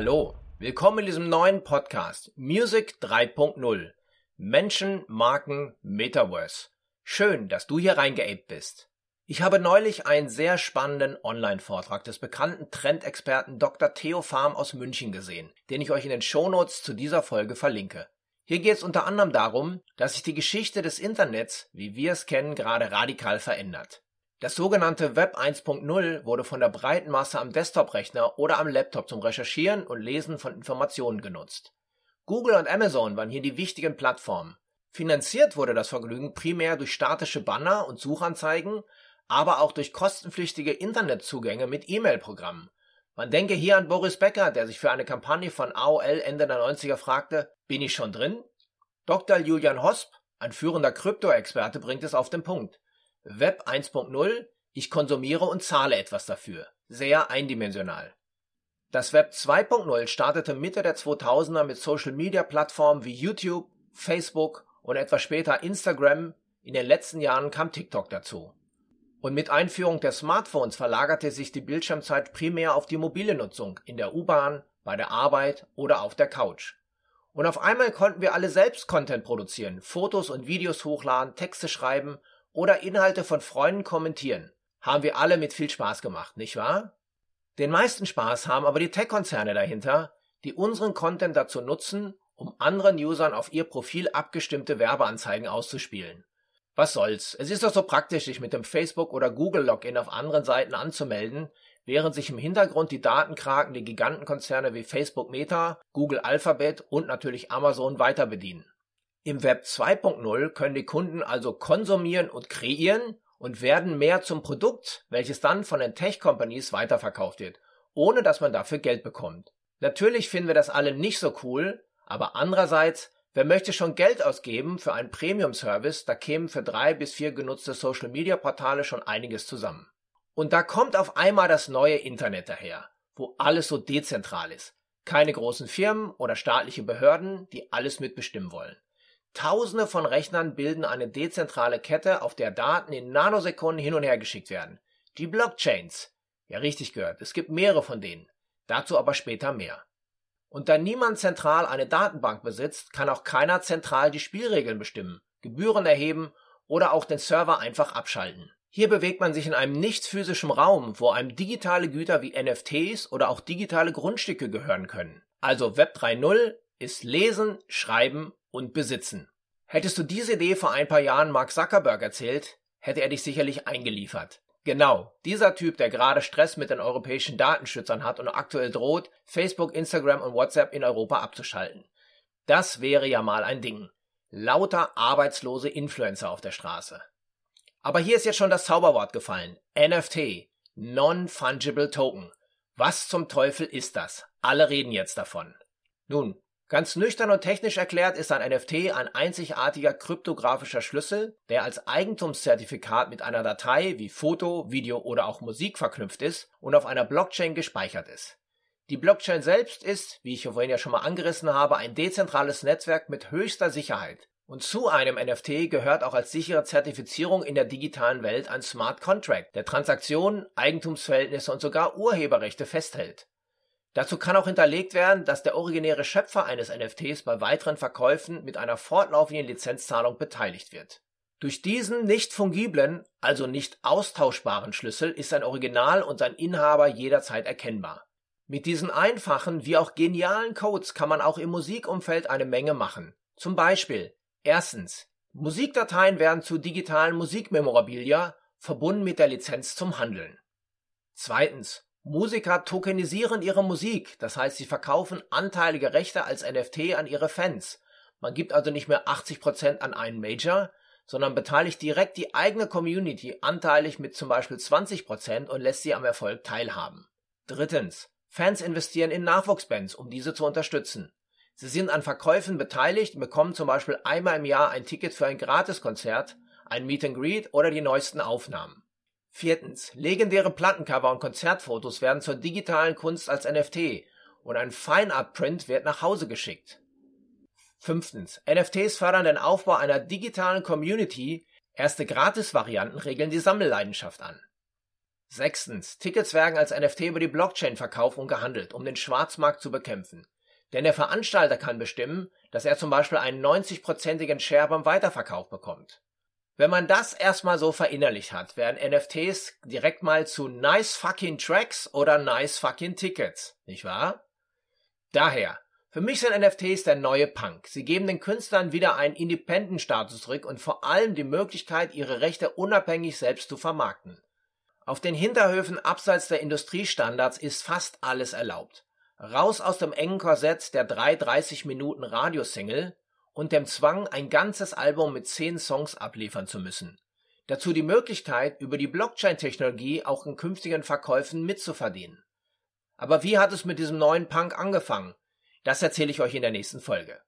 Hallo, willkommen in diesem neuen Podcast Music 3.0 Menschen, Marken, Metaverse. Schön, dass du hier reingeaped bist. Ich habe neulich einen sehr spannenden Online-Vortrag des bekannten Trendexperten Dr. Theo Farm aus München gesehen, den ich euch in den Shownotes zu dieser Folge verlinke. Hier geht es unter anderem darum, dass sich die Geschichte des Internets, wie wir es kennen, gerade radikal verändert. Das sogenannte Web 1.0 wurde von der breiten Masse am Desktop-Rechner oder am Laptop zum Recherchieren und Lesen von Informationen genutzt. Google und Amazon waren hier die wichtigen Plattformen. Finanziert wurde das Vergnügen primär durch statische Banner und Suchanzeigen, aber auch durch kostenpflichtige Internetzugänge mit E-Mail-Programmen. Man denke hier an Boris Becker, der sich für eine Kampagne von AOL Ende der 90er fragte, bin ich schon drin? Dr. Julian Hosp, ein führender Krypto-Experte, bringt es auf den Punkt. Web 1.0, ich konsumiere und zahle etwas dafür. Sehr eindimensional. Das Web 2.0 startete Mitte der 2000er mit Social-Media-Plattformen wie YouTube, Facebook und etwas später Instagram. In den letzten Jahren kam TikTok dazu. Und mit Einführung der Smartphones verlagerte sich die Bildschirmzeit primär auf die mobile Nutzung in der U-Bahn, bei der Arbeit oder auf der Couch. Und auf einmal konnten wir alle selbst Content produzieren, Fotos und Videos hochladen, Texte schreiben oder Inhalte von Freunden kommentieren. Haben wir alle mit viel Spaß gemacht, nicht wahr? Den meisten Spaß haben aber die Tech-Konzerne dahinter, die unseren Content dazu nutzen, um anderen Usern auf ihr Profil abgestimmte Werbeanzeigen auszuspielen. Was soll's? Es ist doch so praktisch, sich mit dem Facebook oder Google Login auf anderen Seiten anzumelden, während sich im Hintergrund die Datenkraken die Gigantenkonzerne wie Facebook Meta, Google Alphabet und natürlich Amazon weiter bedienen. Im Web 2.0 können die Kunden also konsumieren und kreieren und werden mehr zum Produkt, welches dann von den Tech-Companies weiterverkauft wird, ohne dass man dafür Geld bekommt. Natürlich finden wir das alle nicht so cool, aber andererseits, wer möchte schon Geld ausgeben für einen Premium-Service, da kämen für drei bis vier genutzte Social-Media-Portale schon einiges zusammen. Und da kommt auf einmal das neue Internet daher, wo alles so dezentral ist. Keine großen Firmen oder staatliche Behörden, die alles mitbestimmen wollen. Tausende von Rechnern bilden eine dezentrale Kette, auf der Daten in Nanosekunden hin und her geschickt werden. Die Blockchains. Ja, richtig gehört. Es gibt mehrere von denen. Dazu aber später mehr. Und da niemand zentral eine Datenbank besitzt, kann auch keiner zentral die Spielregeln bestimmen, Gebühren erheben oder auch den Server einfach abschalten. Hier bewegt man sich in einem nicht physischen Raum, wo einem digitale Güter wie NFTs oder auch digitale Grundstücke gehören können. Also Web 3.0 ist Lesen, Schreiben und Besitzen. Hättest du diese Idee vor ein paar Jahren Mark Zuckerberg erzählt, hätte er dich sicherlich eingeliefert. Genau, dieser Typ, der gerade Stress mit den europäischen Datenschützern hat und aktuell droht, Facebook, Instagram und WhatsApp in Europa abzuschalten. Das wäre ja mal ein Ding. Lauter arbeitslose Influencer auf der Straße. Aber hier ist jetzt schon das Zauberwort gefallen. NFT. Non-Fungible Token. Was zum Teufel ist das? Alle reden jetzt davon. Nun, Ganz nüchtern und technisch erklärt ist ein NFT ein einzigartiger kryptografischer Schlüssel, der als Eigentumszertifikat mit einer Datei wie Foto, Video oder auch Musik verknüpft ist und auf einer Blockchain gespeichert ist. Die Blockchain selbst ist, wie ich vorhin ja schon mal angerissen habe, ein dezentrales Netzwerk mit höchster Sicherheit. Und zu einem NFT gehört auch als sichere Zertifizierung in der digitalen Welt ein Smart Contract, der Transaktionen, Eigentumsverhältnisse und sogar Urheberrechte festhält. Dazu kann auch hinterlegt werden, dass der originäre Schöpfer eines NFTs bei weiteren Verkäufen mit einer fortlaufenden Lizenzzahlung beteiligt wird. Durch diesen nicht fungiblen, also nicht austauschbaren Schlüssel ist sein Original und sein Inhaber jederzeit erkennbar. Mit diesen einfachen wie auch genialen Codes kann man auch im Musikumfeld eine Menge machen. Zum Beispiel erstens Musikdateien werden zu digitalen Musikmemorabilia verbunden mit der Lizenz zum Handeln. Zweitens Musiker tokenisieren ihre Musik, das heißt, sie verkaufen anteilige Rechte als NFT an ihre Fans. Man gibt also nicht mehr 80% an einen Major, sondern beteiligt direkt die eigene Community anteilig mit zum Beispiel 20% und lässt sie am Erfolg teilhaben. Drittens. Fans investieren in Nachwuchsbands, um diese zu unterstützen. Sie sind an Verkäufen beteiligt und bekommen zum Beispiel einmal im Jahr ein Ticket für ein Gratiskonzert, ein Meet and Greet oder die neuesten Aufnahmen. Viertens. Legendäre Plattencover und Konzertfotos werden zur digitalen Kunst als NFT und ein Fine-Art-Print wird nach Hause geschickt. Fünftens. NFTs fördern den Aufbau einer digitalen Community, erste Gratis-Varianten regeln die Sammelleidenschaft an. Sechstens. Tickets werden als NFT über die Blockchain verkauft und gehandelt, um den Schwarzmarkt zu bekämpfen. Denn der Veranstalter kann bestimmen, dass er zum Beispiel einen 90-prozentigen Share beim Weiterverkauf bekommt. Wenn man das erstmal so verinnerlicht hat, werden NFTs direkt mal zu nice fucking Tracks oder nice fucking Tickets, nicht wahr? Daher, für mich sind NFTs der neue Punk. Sie geben den Künstlern wieder einen Independent-Status zurück und vor allem die Möglichkeit, ihre Rechte unabhängig selbst zu vermarkten. Auf den Hinterhöfen abseits der Industriestandards ist fast alles erlaubt. Raus aus dem engen Korsett der 3 Minuten Radiosingle und dem Zwang, ein ganzes Album mit 10 Songs abliefern zu müssen. Dazu die Möglichkeit, über die Blockchain-Technologie auch in künftigen Verkäufen mitzuverdienen. Aber wie hat es mit diesem neuen Punk angefangen? Das erzähle ich euch in der nächsten Folge.